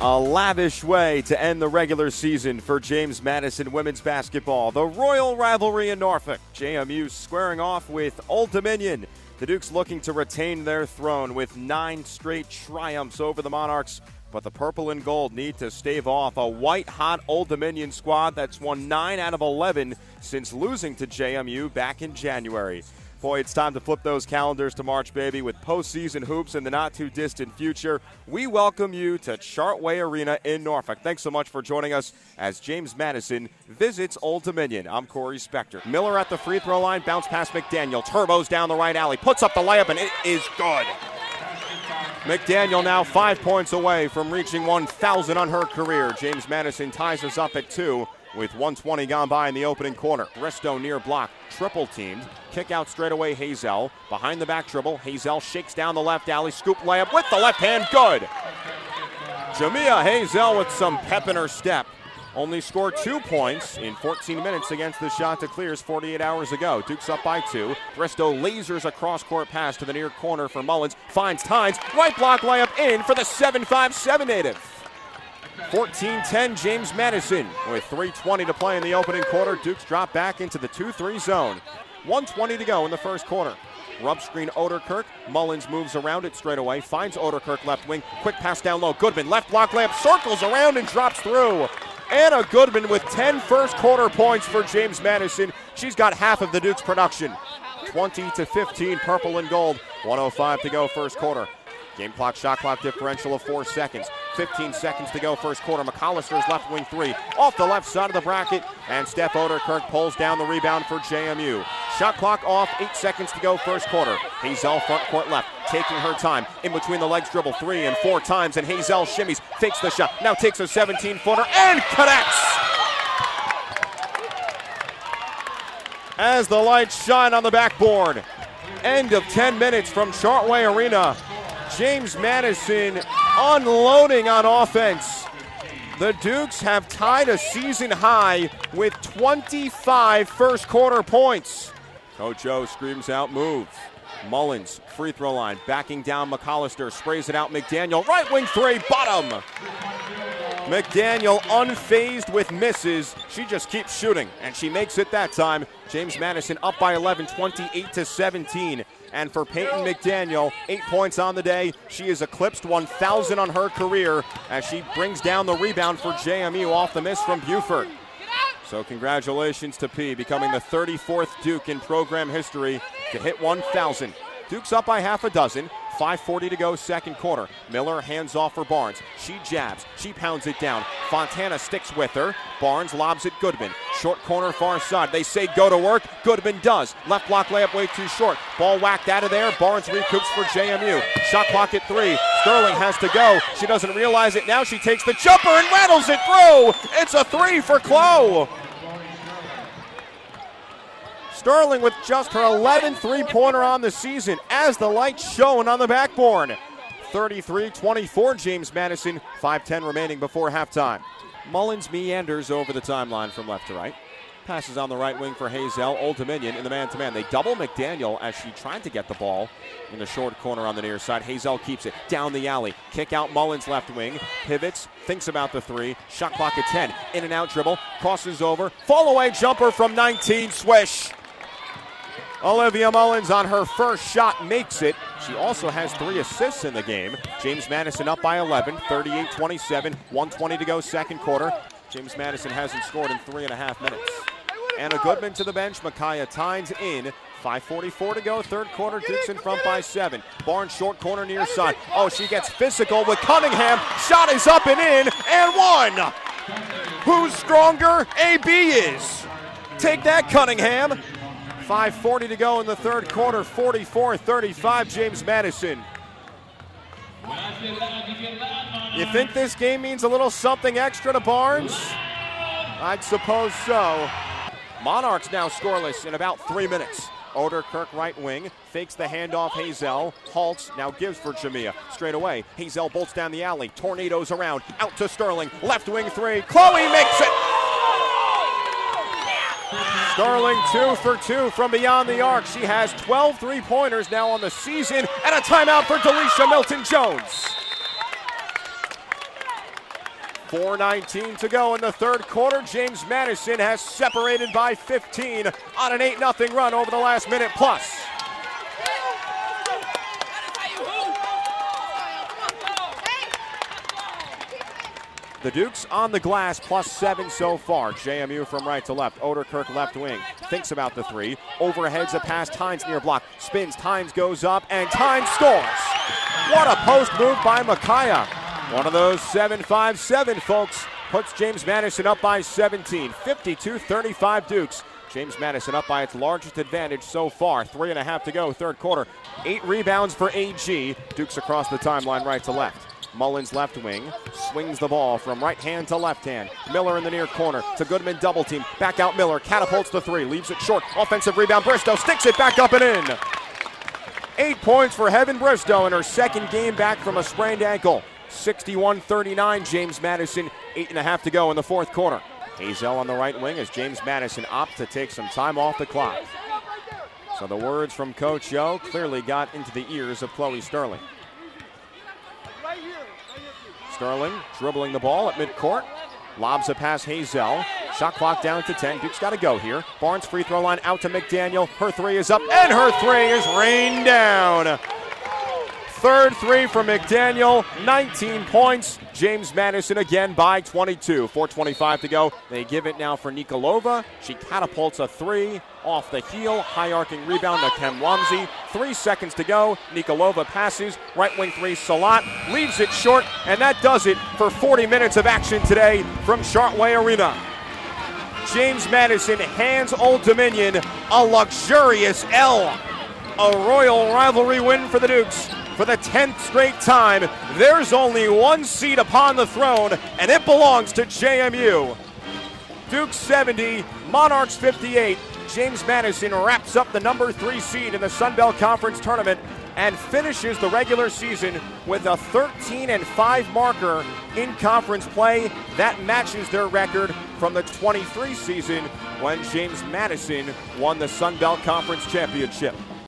A lavish way to end the regular season for James Madison women's basketball. The Royal rivalry in Norfolk. JMU squaring off with Old Dominion. The Dukes looking to retain their throne with nine straight triumphs over the Monarchs. But the purple and gold need to stave off a white hot Old Dominion squad that's won 9 out of 11 since losing to JMU back in January. Boy, it's time to flip those calendars to March, baby, with postseason hoops in the not too distant future. We welcome you to Chartway Arena in Norfolk. Thanks so much for joining us as James Madison visits Old Dominion. I'm Corey Spector. Miller at the free throw line, bounce past McDaniel, turbos down the right alley, puts up the layup, and it is good. McDaniel now five points away from reaching 1,000 on her career. James Madison ties us up at two with 120 gone by in the opening quarter. Bristow near block, triple teamed. Kick out straight away, Hazel. Behind the back dribble, Hazel shakes down the left alley, scoop layup with the left hand, good. Jamia Hazel with some pep in her step. Only scored two points in 14 minutes against the Chanticleers 48 hours ago. Dukes up by two. Bristow lasers a cross court pass to the near corner for Mullins. Finds Tynes. Right block layup in for the 7 5 7 native. 14 10 James Madison with 3.20 to play in the opening quarter. Dukes drop back into the 2 3 zone. 120 to go in the first quarter. Rub screen Oderkirk. Mullins moves around it straight away. Finds Oderkirk left wing. Quick pass down low. Goodman left block lamp circles around and drops through. Anna Goodman with 10 first quarter points for James Madison. She's got half of the Duke's production. 20 to 15, purple and gold. 105 to go first quarter. Game clock, shot clock differential of four seconds. 15 seconds to go first quarter. McAllister's left wing three off the left side of the bracket, and Steph Oderkirk pulls down the rebound for JMU. Shot clock off, eight seconds to go first quarter. Hazel front court left, taking her time. In between the legs dribble three and four times, and Hazel shimmies, fakes the shot, now takes a 17 footer and connects! As the lights shine on the backboard. End of 10 minutes from Chartway Arena. James Madison unloading on offense. The Dukes have tied a season high with 25 first quarter points. Coach O screams out move. Mullins, free throw line, backing down McAllister, sprays it out McDaniel, right wing three, bottom. McDaniel unfazed with misses. She just keeps shooting, and she makes it that time. James Madison up by 11, 28 to 17. And for Peyton McDaniel, eight points on the day. She has eclipsed 1,000 on her career as she brings down the rebound for JMU off the miss from Buford. So congratulations to P, becoming the 34th Duke in program history to hit 1,000. Duke's up by half a dozen. 5.40 to go, second quarter. Miller hands off for Barnes. She jabs. She pounds it down. Fontana sticks with her. Barnes lobs it Goodman. Short corner, far side. They say go to work. Goodman does. Left block layup way too short. Ball whacked out of there. Barnes recoups for JMU. Shot clock at three. Sterling has to go. She doesn't realize it now. She takes the jumper and rattles it through. It's a three for Chloe. Sterling with just her 11th three pointer on the season as the lights showing on the backboard. 33 24, James Madison, 5 10 remaining before halftime. Mullins meanders over the timeline from left to right. Passes on the right wing for Hazel. Old Dominion in the man to man. They double McDaniel as she tried to get the ball in the short corner on the near side. Hazel keeps it down the alley. Kick out Mullins left wing. Pivots, thinks about the three. Shot clock at 10. In and out dribble. Crosses over. Fall away jumper from 19. Swish. Olivia Mullins on her first shot makes it. She also has three assists in the game. James Madison up by 11, 38 27, 120 to go, second quarter. James Madison hasn't scored in three and a half minutes. Anna Goodman to the bench, Micaiah Tynes in. 5.44 to go, third quarter. Dukes in front by seven. Barnes short corner near side. Oh, she gets physical with Cunningham. Shot is up and in, and one. Who's stronger? AB is. Take that, Cunningham. 5.40 to go in the third quarter, 44 35, James Madison. You think this game means a little something extra to Barnes? I'd suppose so. Monarchs now scoreless in about three minutes. Oderkirk right wing, fakes the handoff. Hazel halts, now gives for Jamia. Straight away, Hazel bolts down the alley, tornadoes around, out to Sterling, left wing three. Chloe makes it! Sterling two for two from beyond the arc. She has 12 three pointers now on the season, and a timeout for Delisha Milton Jones. 4.19 to go in the third quarter. James Madison has separated by 15 on an 8 0 run over the last minute plus. The Dukes on the glass, plus seven so far. JMU from right to left. Oderkirk left wing. Thinks about the three. Overheads a pass. Tynes near block. Spins. Tynes goes up, and Tynes scores. What a post move by Micaiah. One of those 7 5 7, folks, puts James Madison up by 17. 52 35 Dukes. James Madison up by its largest advantage so far. Three and a half to go, third quarter. Eight rebounds for AG. Dukes across the timeline, right to left. Mullins left wing swings the ball from right hand to left hand. Miller in the near corner to Goodman double team. Back out Miller catapults the three, leaves it short. Offensive rebound. Bristow sticks it back up and in. Eight points for Heaven Bristow in her second game back from a sprained ankle. 61 39, James Madison. Eight and a half to go in the fourth quarter. Hazel on the right wing as James Madison opts to take some time off the clock. So the words from Coach Yo clearly got into the ears of Chloe Sterling. Sterling dribbling the ball at midcourt. Lobs a pass Hazel. Shot clock down to 10. Duke's got to go here. Barnes free throw line out to McDaniel. Her three is up, and her three is rained down. Third three from McDaniel, 19 points. James Madison again by 22. 4.25 to go. They give it now for Nikolova. She catapults a three off the heel. High arcing rebound to Kem Wamsi. Three seconds to go. Nikolova passes. Right wing three. Salat leaves it short, and that does it for 40 minutes of action today from Chartway Arena. James Madison hands Old Dominion a luxurious L. A royal rivalry win for the Dukes for the 10th straight time. There's only one seat upon the throne, and it belongs to JMU. Duke 70, Monarchs 58. James Madison wraps up the number three seed in the Sun Belt Conference tournament and finishes the regular season with a 13 and 5 marker in conference play. That matches their record from the 23 season when James Madison won the Sun Belt Conference championship.